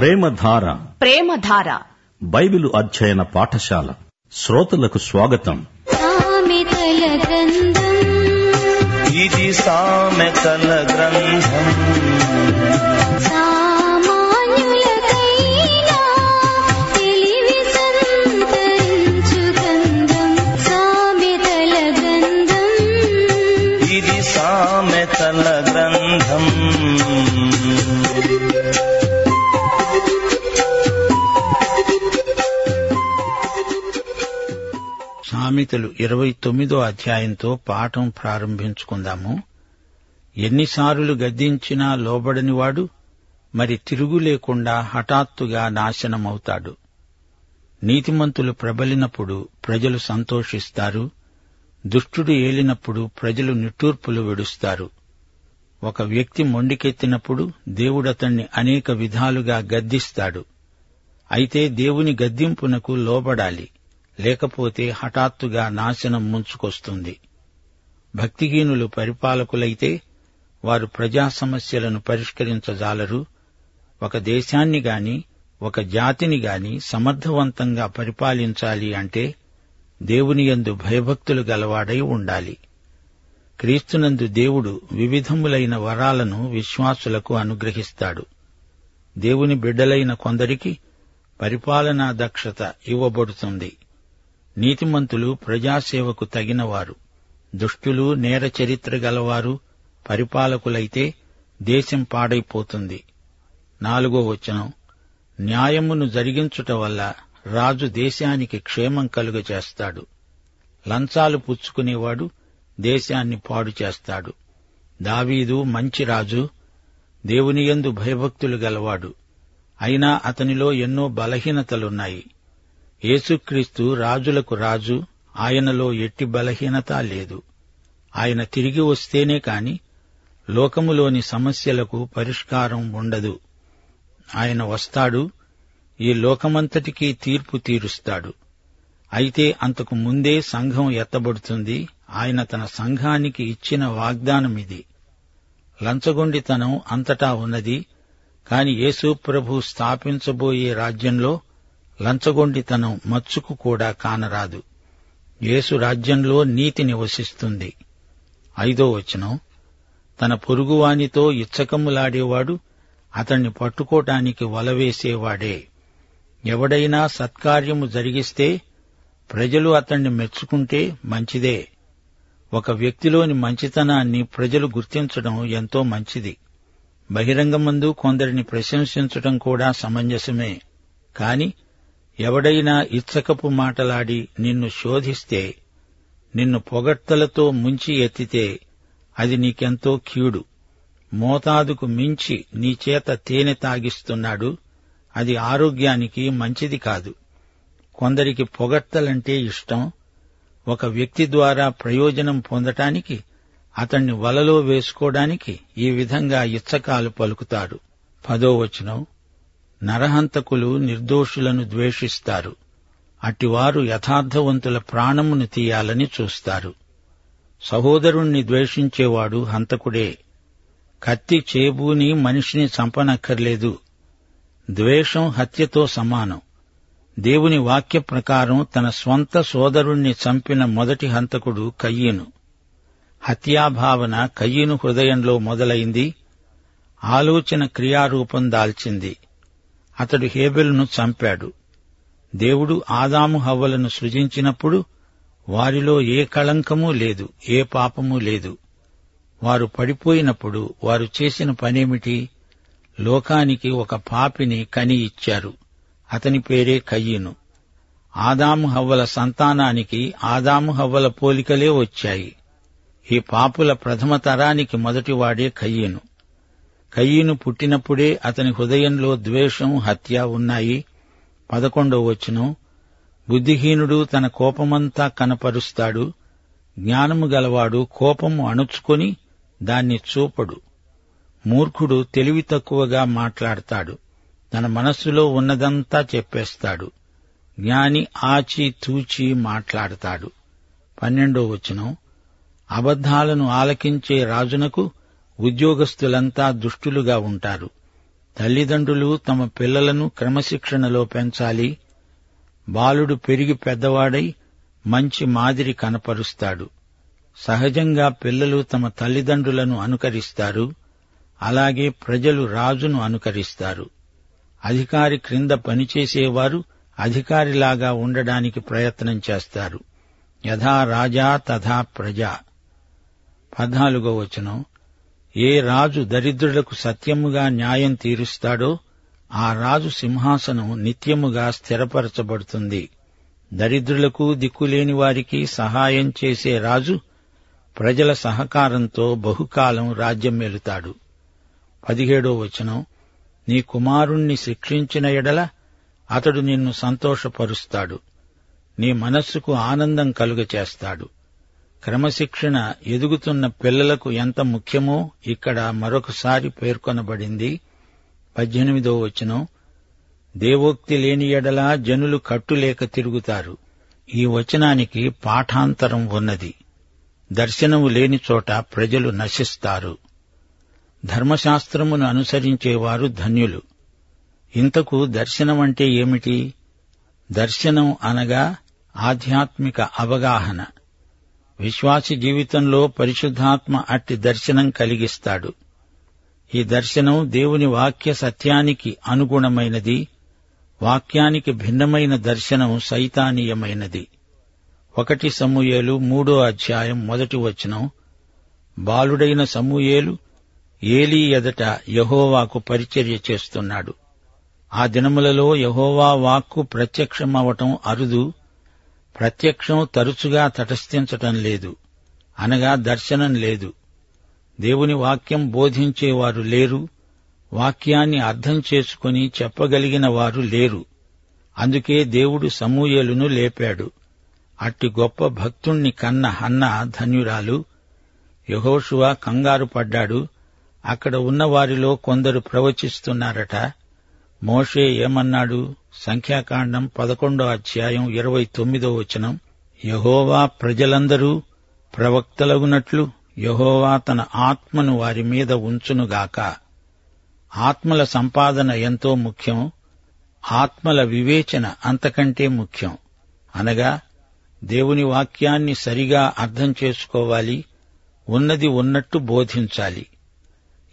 ప్రేమధార. ప్రేమధార. Bible అధ్యయన పాఠశాల. శ్రోతలకు స్వాగతం. సామెతల గ్రంథం ఇది సామెతల గ్రంథం సామాన్యులకైనా తెలివి సంతరించు గ్రంథం సామెతల గ్రంథం ఇది సామెతల గ్రంథం సామెతలు ఇరవై తొమ్మిదో అధ్యాయంతో పాఠం ప్రారంభించుకుందాము. ఎన్నిసార్లు గద్దించినా లోబడనివాడు మరి తిరుగులేకుండా హఠాత్తుగా నాశనమవుతాడు. నీతిమంతులు ప్రబలినప్పుడు ప్రజలు సంతోషిస్తారు. దుష్టుడు ఏలినప్పుడు ప్రజలు నిట్టూర్పులు విడుస్తారు. ఒక వ్యక్తి మొండికెత్తినప్పుడు దేవుడతణ్ణి అనేక విధాలుగా గద్దిస్తాడు. అయితే దేవుని గద్దింపునకు లోబడాలి. లేకపోతే హఠాత్తుగా నాశనం ముంచుకొస్తుంది. భక్తిహీనులు పరిపాలకులైతే వారు ప్రజా సమస్యలను పరిష్కరించజాలరు. ఒక దేశాన్ని గాని ఒక జాతిని గాని సమర్థవంతంగా పరిపాలించాలి అంటే దేవుని యందు భయభక్తులు గలవాడై ఉండాలి. క్రీస్తునందు దేవుడు వివిధములైన వరాలను విశ్వాసులకు అనుగ్రహిస్తాడు. దేవుని బిడ్డలైన కొందరికి పరిపాలనా దక్షత ఇవ్వబడుతుంది. నీతిమంతులు ప్రజాసేవకు తగినవారు. దుష్టులు నేర చరిత్ర గలవారు పరిపాలకులైతే దేశం పాడైపోతుంది. నాలుగో వచనం. న్యాయమును జరిగించుట వల్ల రాజు దేశానికి క్షేమం కలుగచేస్తాడు లంచాలు పుచ్చుకునేవాడు దేశాన్ని పాడు చేస్తాడు. దావీదు మంచి రాజు దేవునియందు భయభక్తులు గలవాడు. అయినా అతనిలో ఎన్నో బలహీనతలున్నాయి. యేసుక్రీస్తు రాజులకు రాజు ఆయనలో ఎట్టి బలహీనత లేదు. ఆయన తిరిగి వస్తేనే కాని లోకములోని సమస్యలకు పరిష్కారం ఉండదు. ఆయన వస్తాడు ఈ లోకమంతటికీ తీర్పు తీరుస్తాడు. అయితే అంతకు ముందే సంఘం ఎత్తబడుతుంది ఆయన తన సంఘానికి ఇచ్చిన వాగ్దానం ఇది లంచగొండితనం అంతటా ఉన్నది కాని యేసు ప్రభు స్థాపించబోయే రాజ్యంలో లంచగొండితనం మచ్చుకు కూడా కానరాదు. యేసు రాజ్యంలో నీతి నివసిస్తుంది. ఐదో వచనం. తన పొరుగువానితో ఇచ్చకములాడేవాడు అతణ్ణి పట్టుకోటానికి వలవేసేవాడే. ఎవడైనా సత్కార్యము జరిగిస్తే ప్రజలు అతణ్ణి మెచ్చుకుంటే మంచిదే. ఒక వ్యక్తిలోని మంచితనాన్ని ప్రజలు గుర్తించడం ఎంతో మంచిది. బహిరంగమందు కొందరిని ప్రశంసించటం కూడా సమంజసమే. కాని ఎవడైనా ఇచ్చకపు మాటలాడి నిన్ను శోధిస్తే నిన్ను పొగడ్తలతో ముంచి ఎత్తితే అది నీకెంతో కీడు. మోతాదుకు మించి నీ చేత తేనె తాగిస్తున్నాడు అది ఆరోగ్యానికి మంచిది కాదు. కొందరికి పొగడ్తలంటే ఇష్టం ఒక వ్యక్తి ద్వారా ప్రయోజనం పొందటానికి అతణ్ణి వలలో వేసుకోవడానికి ఈ విధంగా ఇచ్చకాలు పలుకుతాడు. పదో వచనం. నరహంతకులు నిర్దోషులను ద్వేషిస్తారు. అట్టివారు యథార్థవంతుల ప్రాణమును తీయాలని చూస్తారు. సహోదరుణ్ణి ద్వేషించేవాడు హంతకుడే. కత్తి చేబూని మనిషిని చంపనక్కర్లేదు. ద్వేషం హత్యతో సమానం. దేవుని వాక్య ప్రకారం తన స్వంత సోదరుణ్ణి చంపిన మొదటి హంతకుడు కయ్యను. హత్యాభావన కయ్యను హృదయంలో మొదలైంది. ఆలోచన క్రియారూపం దాల్చింది. అతడు హేబెలును చంపాడు. దేవుడు ఆదాము హవ్వలను సృజించినప్పుడు వారిలో ఏ కళంకమూ లేదు ఏ పాపమూ లేదు. వారు పడిపోయినప్పుడు వారు చేసిన పనేమిటి? లోకానికి ఒక పాపిని కని ఇచ్చారు. అతని పేరే కయ్యను. ఆదాము హవ్వల సంతానానికి ఆదాము హవ్వల పోలికలే వచ్చాయి. ఈ పాపుల ప్రథమ తరానికి మొదటివాడే కయ్యను. కయ్యను పుట్టినప్పుడే అతని హృదయంలో ద్వేషం హత్య ఉన్నాయి. పదకొండో వచనం. బుద్ధిహీనుడు తన కోపమంతా కనపరుస్తాడు. జ్ఞానము గలవాడు కోపము అణుచుకొని దాన్ని చూపడు. మూర్ఖుడు తెలివి తక్కువగా మాట్లాడతాడు. తన మనస్సులో ఉన్నదంతా చెప్పేస్తాడు. జ్ఞాని ఆచి తూచి మాట్లాడతాడు. పన్నెండో వచనం. అబద్ధాలను ఆలకించే రాజునకు ఉద్యోగస్తులంతా దుష్టులుగా ఉంటారు. తల్లిదండ్రులు తమ పిల్లలను క్రమశిక్షణలో పెంచాలి. బాలుడు పెరిగి పెద్దవాడై మంచి మాదిరి కనపరుస్తాడు. సహజంగా పిల్లలు తమ తల్లిదండ్రులను అనుకరిస్తారు. అలాగే ప్రజలు రాజును అనుకరిస్తారు. అధికారి క్రింద పనిచేసేవారు అధికారిలాగా ఉండడానికి ప్రయత్నం చేస్తారు. యథా రాజా తథా ప్రజా. పద్నాలుగో వచనం. ఏ రాజు దరిద్రులకు సత్యముగా న్యాయం తీరుస్తాడో ఆ రాజు సింహాసనం నిత్యముగా స్థిరపరచబడుతుంది. దరిద్రులకు దిక్కులేని వారికి సహాయం చేసే రాజు ప్రజల సహకారంతో బహుకాలం రాజ్యం మెలుతాడు. పదిహేడో వచనం నీ కుమారుణ్ణి శిక్షించిన ఎడల అతడు నిన్ను సంతోషపరుస్తాడు. నీ మనస్సుకు ఆనందం కలుగచేస్తాడు. క్రమశిక్షణ ఎదుగుతున్న పిల్లలకు ఎంత ముఖ్యమో ఇక్కడ మరొకసారి పేర్కొనబడింది. పద్దెనిమిదో వచనం. దేవోక్తి లేని ఎడలా జనులు కట్టులేక తిరుగుతారు. ఈ వచనానికి పాఠాంతరం ఉన్నది. దర్శనము లేని చోట ప్రజలు నశిస్తారు. ధర్మశాస్త్రమును అనుసరించేవారు ధన్యులు. ఇంతకు దర్శనమంటే ఏమిటి? దర్శనం అనగా ఆధ్యాత్మిక అవగాహన. విశ్వాసి జీవితంలో పరిశుద్ధాత్మ అట్టి దర్శనం కలిగిస్తాడు. ఈ దర్శనం దేవుని వాక్య సత్యానికి అనుగుణమైనది వాక్యానికి భిన్నమైన దర్శనం సైతానీయమైనది. ఒకటి సమూయేలు మూడో అధ్యాయం మొదటి వచనం. బాలుడైన సమూయేలు ఏలీ ఎదట యహోవాకు పరిచర్య చేస్తున్నాడు. ఆ దినములలో యహోవా వాక్కు ప్రత్యక్షమవటం అరుదు. ప్రత్యక్షం తరచుగా తటస్థించటం లేదు అనగా దర్శనం లేదు. దేవుని వాక్యం బోధించేవారు లేరు వాక్యాన్ని అర్థం చేసుకుని చెప్పగలిగిన వారు లేరు. అందుకే దేవుడు సమూయేలును లేపాడు. అట్టి గొప్ప భక్తుణ్ణి కన్న హన్న ధన్యురాలు యహోషువ కంగారు పడ్డాడు. అక్కడ ఉన్నవారిలో కొందరు ప్రవచిస్తున్నారట మోషే ఏమన్నాడు? సంఖ్యాకాండం పదకొండో అధ్యాయం ఇరవై తొమ్మిదో వచనం. యహోవా ప్రజలందరూ ప్రవక్తలగునట్లు యహోవా తన ఆత్మను వారి మీద ఉంచునుగాక. ఆత్మల సంపాదన ఎంతో ముఖ్యం. ఆత్మల వివేచన అంతకంటే ముఖ్యం. అనగా దేవుని వాక్యాన్ని సరిగా అర్థం చేసుకోవాలి ఉన్నది ఉన్నట్టు బోధించాలి.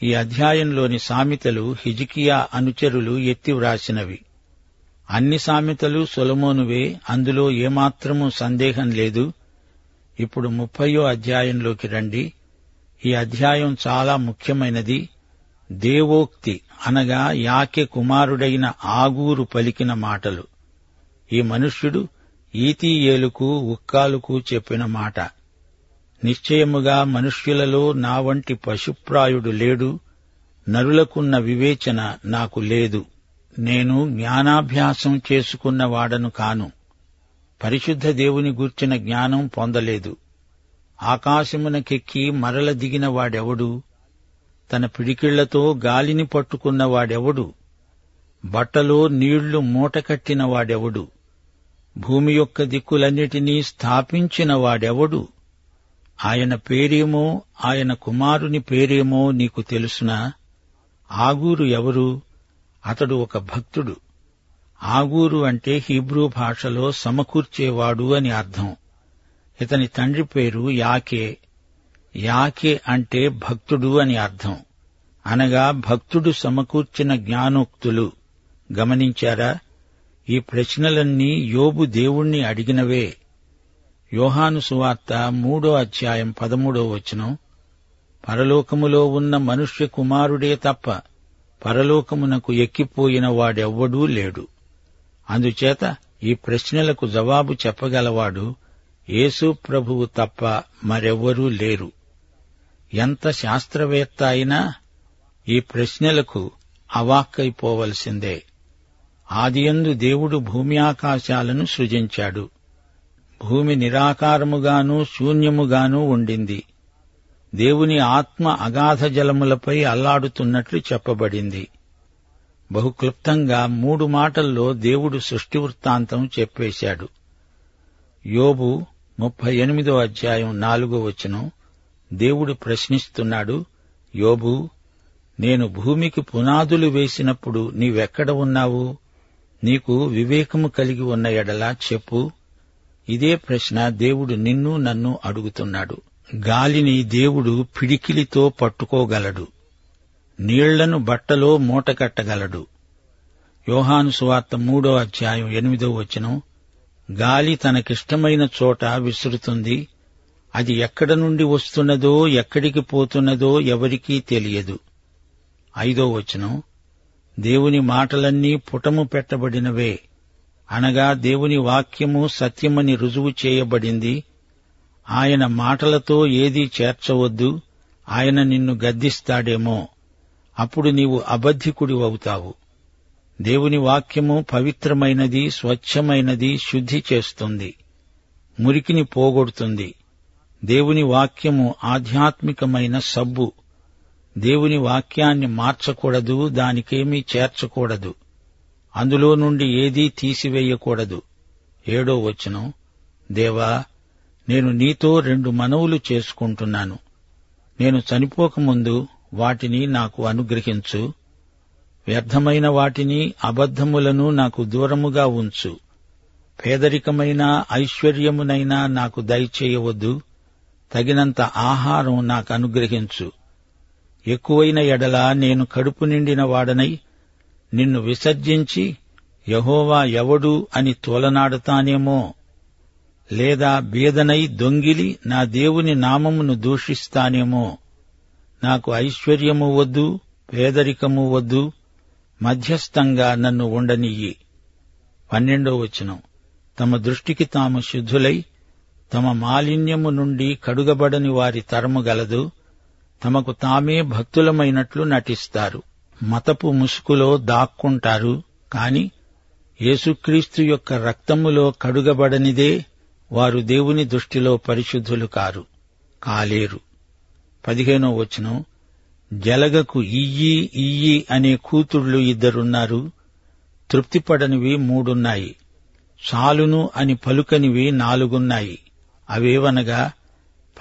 ఈ అధ్యాయంలోని సామెతలు హిజికియా అనుచరులు ఎత్తి వ్రాసినవి అన్ని సామెతలు సొలమోనువే అందులో ఏమాత్రమూ సందేహం లేదు. ఇప్పుడు ముప్పయో అధ్యాయంలోకి రండి. ఈ అధ్యాయం చాలా ముఖ్యమైనది. దేవోక్తి అనగా యాకె కుమారుడైన ఆగూరు పలికిన మాటలు. ఈ మనుష్యుడు ఈతీయేలుకు ఉక్కాలుకు చెప్పిన మాట. నిశ్చయముగా మనుష్యులలో నా వంటి పశుప్రాయుడు లేడు. నరులకున్న వివేచన నాకు లేదు. నేను జ్ఞానాభ్యాసం చేసుకున్న వాడను కాను. పరిశుద్ధ దేవుని గూర్చిన జ్ఞానం పొందలేదు. ఆకాశమునకెక్కి మరల దిగిన వాడెవడు? తన పిడికిళ్ళతో గాలిని పట్టుకున్న వాడెవడు? బట్టలో నీళ్ళు మూటకట్టిన వాడెవడు? భూమి యొక్క దిక్కులన్నిటినీ స్థాపించిన వాడెవడు? ఆయన పేరేమో ఆయన కుమారుని పేరేమో నీకు తెలుసునా? ఆగూరు ఎవరు? అతడు ఒక భక్తుడు. ఆగూరు అంటే హీబ్రూ భాషలో సమకూర్చేవాడు అని అర్థం. ఇతని తండ్రి పేరు యాకే. యాకే అంటే భక్తుడు అని అర్థం. అనగా భక్తుడు సమకూర్చిన జ్ఞానోక్తులు. గమనించారా? ఈ ప్రశ్నలన్నీ యోబు దేవుణ్ణి అడిగినవే. యోహాను సువార్త మూడో అధ్యాయం పదమూడో వచనం. పరలోకములో ఉన్న మనుష్య కుమారుడే తప్ప పరలోకమునకు ఎక్కిపోయిన వాడెవ్వడూ లేడు. అందుచేత ఈ ప్రశ్నలకు జవాబు చెప్పగలవాడు యేసు ప్రభువు తప్ప మరెవ్వరూ లేరు. ఎంత శాస్త్రవేత్త అయినా ఈ ప్రశ్నలకు అవాక్కైపోవలసిందే. ఆదియందు దేవుడు భూమి ఆకాశాలను సృజించాడు. భూమి నిరాకారముగానూ శూన్యముగానూ ఉండింది. దేవుని ఆత్మ అగాధ జలములపై అల్లాడుతున్నట్లు చెప్పబడింది. బహుక్లుప్తంగా మూడు మాటల్లో దేవుడు సృష్టి వృత్తాంతం చెప్పేశాడు. యోబు ముప్పై ఎనిమిదో అధ్యాయం నాలుగో వచనం దేవుడు ప్రశ్నిస్తున్నాడు యోబు నేను భూమికి పునాదులు వేసినప్పుడు నీవెక్కడ ఉన్నావు? నీకు వివేకము కలిగి ఉన్న ఎడలా చెప్పు. ఇదే ప్రశ్న దేవుడు నిన్ను నన్ను అడుగుతున్నాడు. గాలిని దేవుడు పిడికిలితో పట్టుకోగలడు. నీళ్ళను బట్టలో మూటకట్టగలడు. యోహాను సువార్త మూడో అధ్యాయం ఎనిమిదో వచనం గాలి తనకిష్టమైన చోట విసురుతుంది అది ఎక్కడ నుండి వస్తున్నదో ఎక్కడికి పోతున్నదో ఎవరికీ తెలియదు. ఐదో వచనం దేవుని మాటలన్నీ పుటము పెట్టబడినవే అనగా దేవుని వాక్యము సత్యమని రుజువు చేయబడింది ఆయన మాటలతో ఏదీ చేర్చవద్దు. ఆయన నిన్ను గద్దిస్తాడేమో. అప్పుడు నీవు అబద్ధికుడి అవుతావు దేవుని వాక్యము పవిత్రమైనది స్వచ్ఛమైనది శుద్ధి చేస్తుంది. మురికిని పోగొడుతుంది. దేవుని వాక్యము ఆధ్యాత్మికమైన సబ్బు. దేవుని వాక్యాన్ని మార్చకూడదు దానికేమీ చేర్చకూడదు. అందులో నుండి ఏదీ తీసివేయకూడదు. ఏడో వచనం. దేవా నేను నీతో రెండు మనవులు చేసుకుంటున్నాను. నేను చనిపోకముందు వాటిని నాకు అనుగ్రహించు. వ్యర్థమైన వాటిని అబద్ధములను నాకు దూరముగా ఉంచు. పేదరికమైన ఐశ్వర్యమునైనా నాకు దయచేయవద్దు. తగినంత ఆహారం నాకు అనుగ్రహించు. ఎక్కువైన ఎడల నేను కడుపు నిండిన వాడనై నిన్ను విసర్జించి యహోవా ఎవడు అని తోలనాడతానేమో. లేదా బీదనై దొంగిలి నా దేవుని నామమును దూషిస్తానేమో. నాకు ఐశ్వర్యము వద్దు పేదరికము వద్దు మధ్యస్థంగా నన్ను ఉండనియ్యి. పన్నెండో వచనం. తమ దృష్టికి తాము శుద్ధులై తమ మాలిన్యము నుండి కడుగబడని వారి తరము గలదు తమకు తామే భక్తులమైనట్లు నటిస్తారు. మతపు ముసుకులో దాక్కుంటారు కాని యేసుక్రీస్తు యొక్క రక్తములో కడుగబడనిదే వారు దేవుని దృష్టిలో పరిశుద్ధులు కారు కాలేరు. పదిహేనో వచనం జలగకు ఇయ్యి ఇయ్యి అనే కూతుళ్ళు ఇద్దరున్నారు తృప్తిపడనివి మూడున్నాయి చాలును అని పలుకనివి నాలుగున్నాయి. అవేవనగా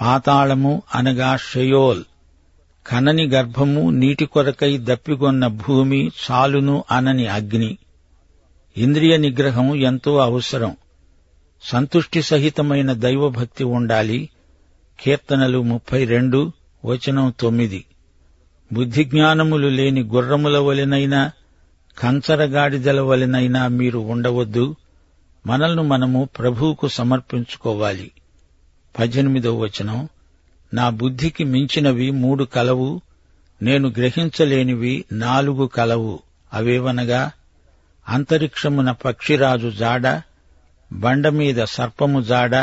పాతాళము అనగా షయోల్ కనని గర్భము నీటి కొరకై దప్పిగొన్న భూమి చాలును అనని అగ్ని. ఇంద్రియ నిగ్రహం ఎంతో అవసరం. సంతుష్టి సహితమైన దైవభక్తి ఉండాలి. కీర్తనలు ముప్పై రెండు వచనం తొమ్మిది. బుద్ధిజ్ఞానములు లేని గుర్రముల వలెనైనా కంచరగాడిదల వలెనైనా మీరు ఉండవద్దు. మనల్ని మనము ప్రభువుకు సమర్పించుకోవాలి. పద్దెనిమిదో వచనం. నా బుద్ధికి మించినవి మూడు కలవు నేను గ్రహించలేనివి నాలుగు కలవు. అవేవనగా? అంతరిక్షమున పక్షిరాజు జాడ బండమీద సర్పము జాడ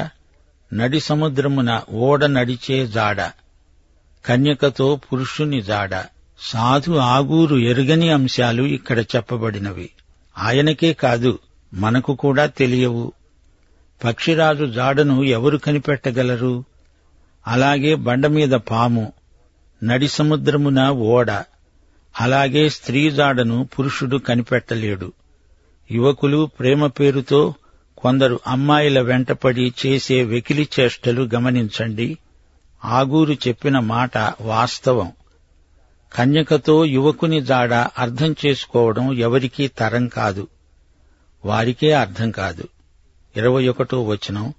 నడి సముద్రమున ఓడ నడిచే జాడ కన్యకతో పురుషుని జాడ. సాధు ఆగూరు ఎరుగని అంశాలు ఇక్కడ చెప్పబడినవి. ఆయనకే కాదు మనకు కూడా తెలియవు. పక్షిరాజు జాడను ఎవరు కనిపెట్టగలరు? అలాగే బండమీద పాము నడి సముద్రమున ఓడ అలాగే స్త్రీ జాడను పురుషుడు కనిపెట్టలేడు. యువకులు ప్రేమ పేరుతో కొందరు అమ్మాయిల వెంటపడి చేసే వెకిలి చేష్టలు గమనించండి. ఆగూరు చెప్పిన మాట వాస్తవం. కన్యకతో యువకుని జాడ అర్థం చేసుకోవడం ఎవరికీ తరం కాదు. వారికే అర్థం కాదు. ఇరవై ఒకటో వచనం.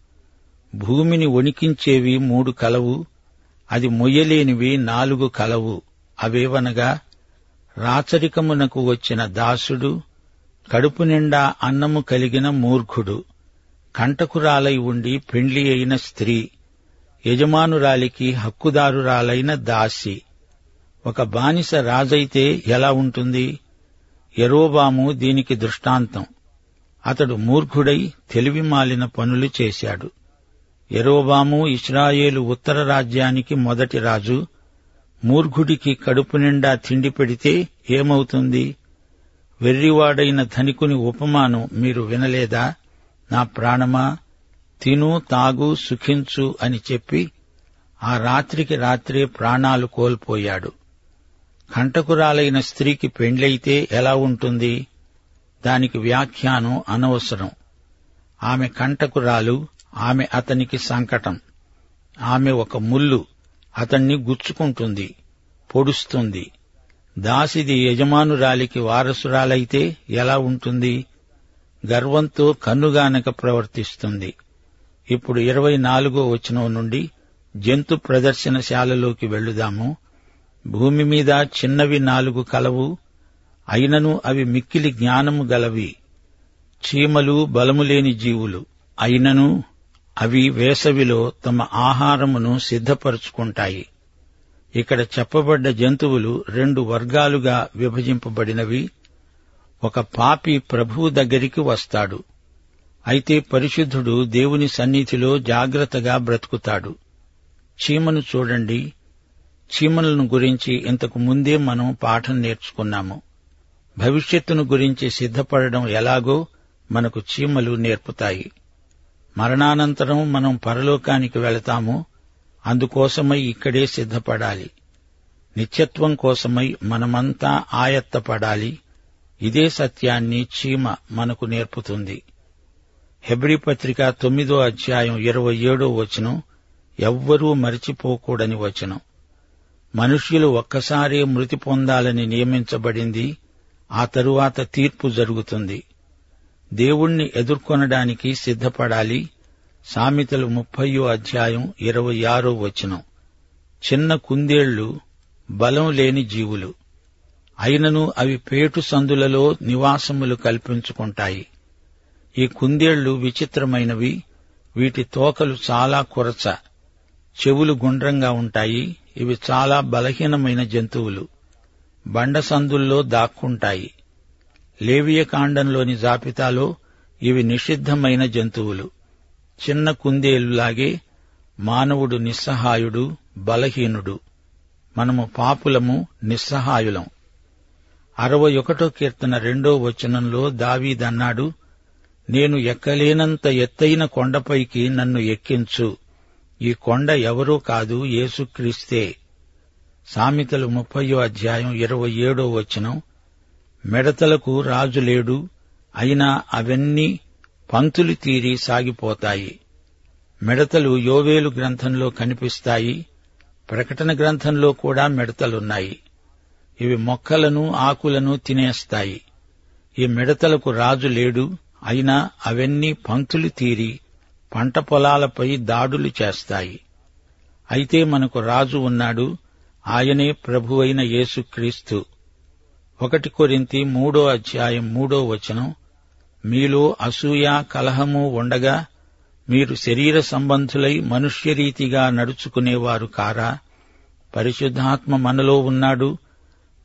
భూమిని వణికించేవి మూడు కలవు అది మొయ్యలేనివి నాలుగు కలవు. అవేవనగా? రాచరికమునకు వచ్చిన దాసుడు కడుపు నిండా అన్నము కలిగిన మూర్ఖుడు. కంటకురాలై ఉండి పెండ్లి అయిన స్త్రీ యజమానురాలికి హక్కుదారురాలైన దాసి. ఒక బానిస రాజైతే ఎలా ఉంటుంది? ఎరోబాము దీనికి దృష్టాంతం. అతడు మూర్ఖుడై తెలివి మాలిన పనులు చేశాడు. ఎరోబాము ఇస్రాయేలు ఉత్తర రాజ్యానికి మొదటి రాజు. మూర్ఘుడికి కడుపు నిండా తిండి పెడితే ఏమవుతుంది? వెర్రివాడైన ధనికుని ఉపమానం మీరు వినలేదా? నా ప్రాణమా? తిను తాగు సుఖించు అని చెప్పి ఆ రాత్రికి రాత్రే ప్రాణాలు కోల్పోయాడు. కంటకురాలైన స్త్రీకి పెండ్లైతే ఎలా ఉంటుంది? దానికి వ్యాఖ్యానం అనవసరం. ఆమె కంటకురాలు ఆమె అతనికి సంకటం. ఆమె ఒక ముల్లు అతన్ని గుచ్చుకుంటుంది పొడుస్తుంది. దాసిది యజమానురాలికి వారసురాలైతే ఎలా ఉంటుంది? గర్వంతో కన్నుగానక ప్రవర్తిస్తుంది. ఇప్పుడు ఇరవై నాలుగో వచనం నుండి జంతు ప్రదర్శనశాలలోకి వెళ్ళుదాము భూమి మీద చిన్నవి నాలుగు కలవు అయినను అవి మిక్కిలి జ్ఞానము గలవి. చీమలు బలములేని జీవులు అయినను అవి వేసవిలో తమ ఆహారమును సిద్ధపరుచుకుంటాయి. ఇక్కడ చెప్పబడ్డ జంతువులు రెండు వర్గాలుగా విభజింపబడినవి. ఒక పాపి ప్రభువు దగ్గరికి వస్తాడు. అయితే పరిశుద్ధుడు దేవుని సన్నిధిలో జాగ్రత్తగా బ్రతుకుతాడు. చీమను చూడండి. చీమలను గురించి ఇంతకు ముందే మనం పాఠం నేర్చుకున్నాము. భవిష్యత్తును గురించి సిద్ధపడడం ఎలాగో మనకు చీమలు నేర్పుతాయి. మరణానంతరం మనం పరలోకానికి వెళతాము. అందుకోసమై ఇక్కడే సిద్ధపడాలి. నిత్యత్వం కోసమై మనమంతా ఆయత్తపడాలి. ఇదే సత్యాన్ని చీమ మనకు నేర్పుతుంది. హెబ్రి పత్రిక తొమ్మిదో అధ్యాయం ఇరవై ఏడో వచనం ఎవ్వరూ మరిచిపోకూడని వచనం. మనుష్యులు ఒక్కసారే మృతి పొందాలని నియమించబడింది ఆ తరువాత తీర్పు జరుగుతుంది. దేవుణ్ణి ఎదుర్కొనడానికి సిద్ధపడాలి. సామెతలు ముప్పయో అధ్యాయం ఇరవై ఆరో వచనం. చిన్న కుందేళ్ళు బలం లేని జీవులు. అయినను అవి పేటు సందులలో నివాసములు కల్పించుకుంటాయి. ఈ కుందేళ్ళు విచిత్రమైనవి వీటి తోకలు చాలా కురచ చెవులు గుండ్రంగా ఉంటాయి ఇవి చాలా బలహీనమైన జంతువులు బండ సందుల్లో దాక్కుంటాయి. లేవియ కాండంలోని జాబితాలో ఇవి నిషిద్ధమైన జంతువులు. చిన్న కుందేలులాగే మానవుడు నిస్సహాయుడు బలహీనుడు. మనము పాపులము నిస్సహాయులం. అరవై ఒకటో కీర్తన రెండో వచనంలో దావీదన్నాడు నేను ఎక్కలేనంత ఎత్తైన కొండపైకి నన్ను ఎక్కించు. ఈ కొండ ఎవరూ కాదు యేసుక్రీస్తే. సామెతలు ముప్పయో అధ్యాయం ఇరవై ఏడో వచనం మెడతలకు రాజు లేడు అయినా అవన్నీ పంతులు తీరి సాగిపోతాయి. మిడతలు యోవేలు గ్రంథంలో కనిపిస్తాయి ప్రకటన గ్రంథంలో కూడా మిడతలున్నాయి. ఇవి మొక్కలను ఆకులను తినేస్తాయి. ఈ మిడతలకు రాజు లేడు. అయినా అవన్నీ పంక్తులు తీరి పంట పొలాలపై దాడులు చేస్తాయి. అయితే మనకు రాజు ఉన్నాడు. ఆయనే ప్రభువైన యేసుక్రీస్తు. ఒకటి కొరింతి మూడో అధ్యాయం మూడో వచనం. మీలో అసూయ కలహము ఉండగా మీరు శరీర సంబంధులై మనుష్యరీతిగా నడుచుకునేవారు కారా? పరిశుద్ధాత్మ మనలో ఉన్నాడు.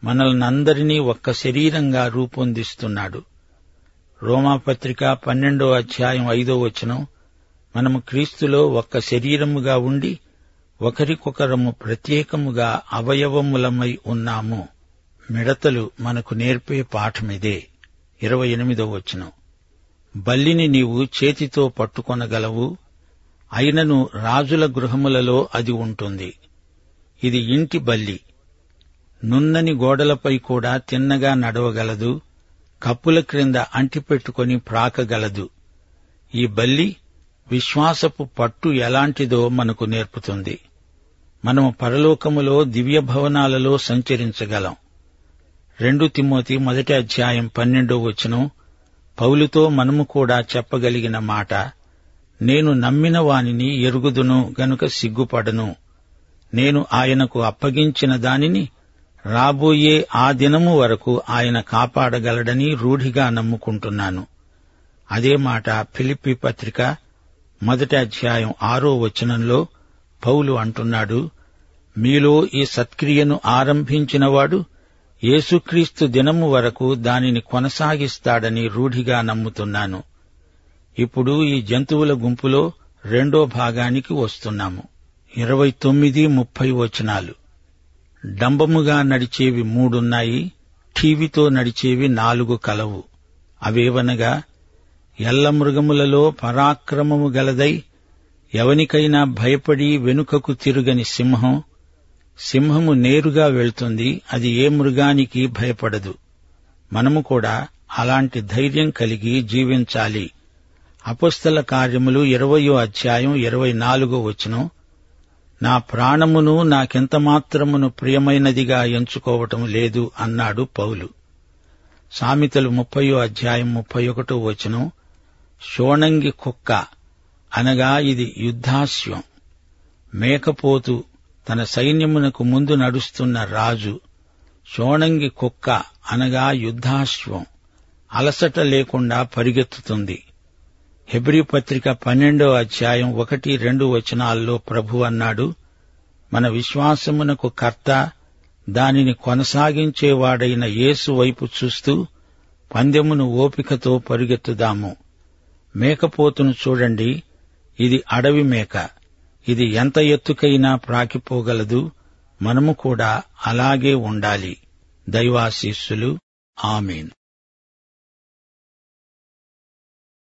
మనల్నందరినీ ఒక్క శరీరంగా రూపొందిస్తున్నాడు. రోమాపత్రిక పన్నెండో అధ్యాయం ఐదో వచనం మనము క్రీస్తులో ఒక్క శరీరముగా ఉండి ఒకరికొకరము ప్రత్యేకముగా అవయవములమై ఉన్నాము. మిడతలు మనకు నేర్పే పాఠమిదే. ఇరవై ఎనిమిదో వచనం. బల్లిని నీవు చేతితో పట్టుకొనగలవు అయినను రాజుల గృహములలో అది ఉంటుంది. ఇది ఇంటి బల్లి. నున్నని గోడలపై కూడా తిన్నగా నడవగలదు కప్పుల క్రింద అంటిపెట్టుకొని ప్రాకగలదు. ఈ బల్లి విశ్వాసపు పట్టు ఎలాంటిదో మనకు నేర్పుతుంది. మనము పరలోకములో దివ్య భవనాలలో సంచరించగలం. రెండు తిమ్మోతి మొదటి అధ్యాయం పన్నెండో వచనం పౌలుతో మనము కూడా చెప్పగలిగిన మాట నేను నమ్మిన వానిని ఎరుగుదును గనుక సిగ్గుపడను. నేను ఆయనకు అప్పగించిన దానిని రాబోయే ఆ దినము వరకు ఆయన కాపాడగలడని రూఢిగా నమ్ముకుంటున్నాను. అదే మాట ఫిలిప్పి పత్రిక మొదటి అధ్యాయం ఆరో వచనంలో పౌలు అంటున్నాడు మీలో ఈ సత్క్రియను ఆరంభించినవాడు యేసుక్రీస్తు దినము వరకు దానిని కొనసాగిస్తాడని రూఢిగా నమ్ముతున్నాను. ఇప్పుడు ఈ జంతువుల గుంపులో రెండో భాగానికి వస్తున్నాము. ఇరవై తొమ్మిది ముప్పై వచనాలు. డంబముగా నడిచేవి మూడున్నాయి ఠీవితో నడిచేవి నాలుగు కలవు. అవేవనగా ఎల్ల మృగములలో పరాక్రమము గలదై ఎవనికైనా భయపడి వెనుకకు తిరుగని సింహం. సింహము నేరుగా వెళ్తుంది అది ఏ మృగానికి భయపడదు. మనము కూడా అలాంటి ధైర్యం కలిగి జీవించాలి. అపుస్తల కార్యములు ఇరవయో అధ్యాయం ఇరవై నాలుగో వచనం. నా ప్రాణమును నాకెంత మాత్రమును ప్రియమైనదిగా ఎంచుకోవటం లేదు అన్నాడు పౌలు. సామెతలు ముప్పయో అధ్యాయం ముప్పై ఒకటో వచనం షోణంగి కుక్క అనగా ఇది యుద్ధాశ్వం మేకపోతు తన సైన్యమునకు ముందు నడుస్తున్న రాజు షోణంగి కుక్క అనగా యుద్ధాశ్వం అలసట లేకుండా పరిగెత్తుతుంది. హెబ్రి పత్రిక పన్నెండో అధ్యాయం ఒకటి రెండు వచనాల్లో ప్రభు అన్నాడు మన విశ్వాసమునకు కర్త దానిని కొనసాగించేవాడైన యేసు వైపు చూస్తూ పందెమును ఓపికతో పరుగెత్తుదాము. మేకపోతును చూడండి ఇది అడవి మేక ఇది ఎంత ఎత్తుకైనా ప్రాకిపోగలదు మనము కూడా అలాగే ఉండాలి. దైవాశీస్సులు. ఆమెను.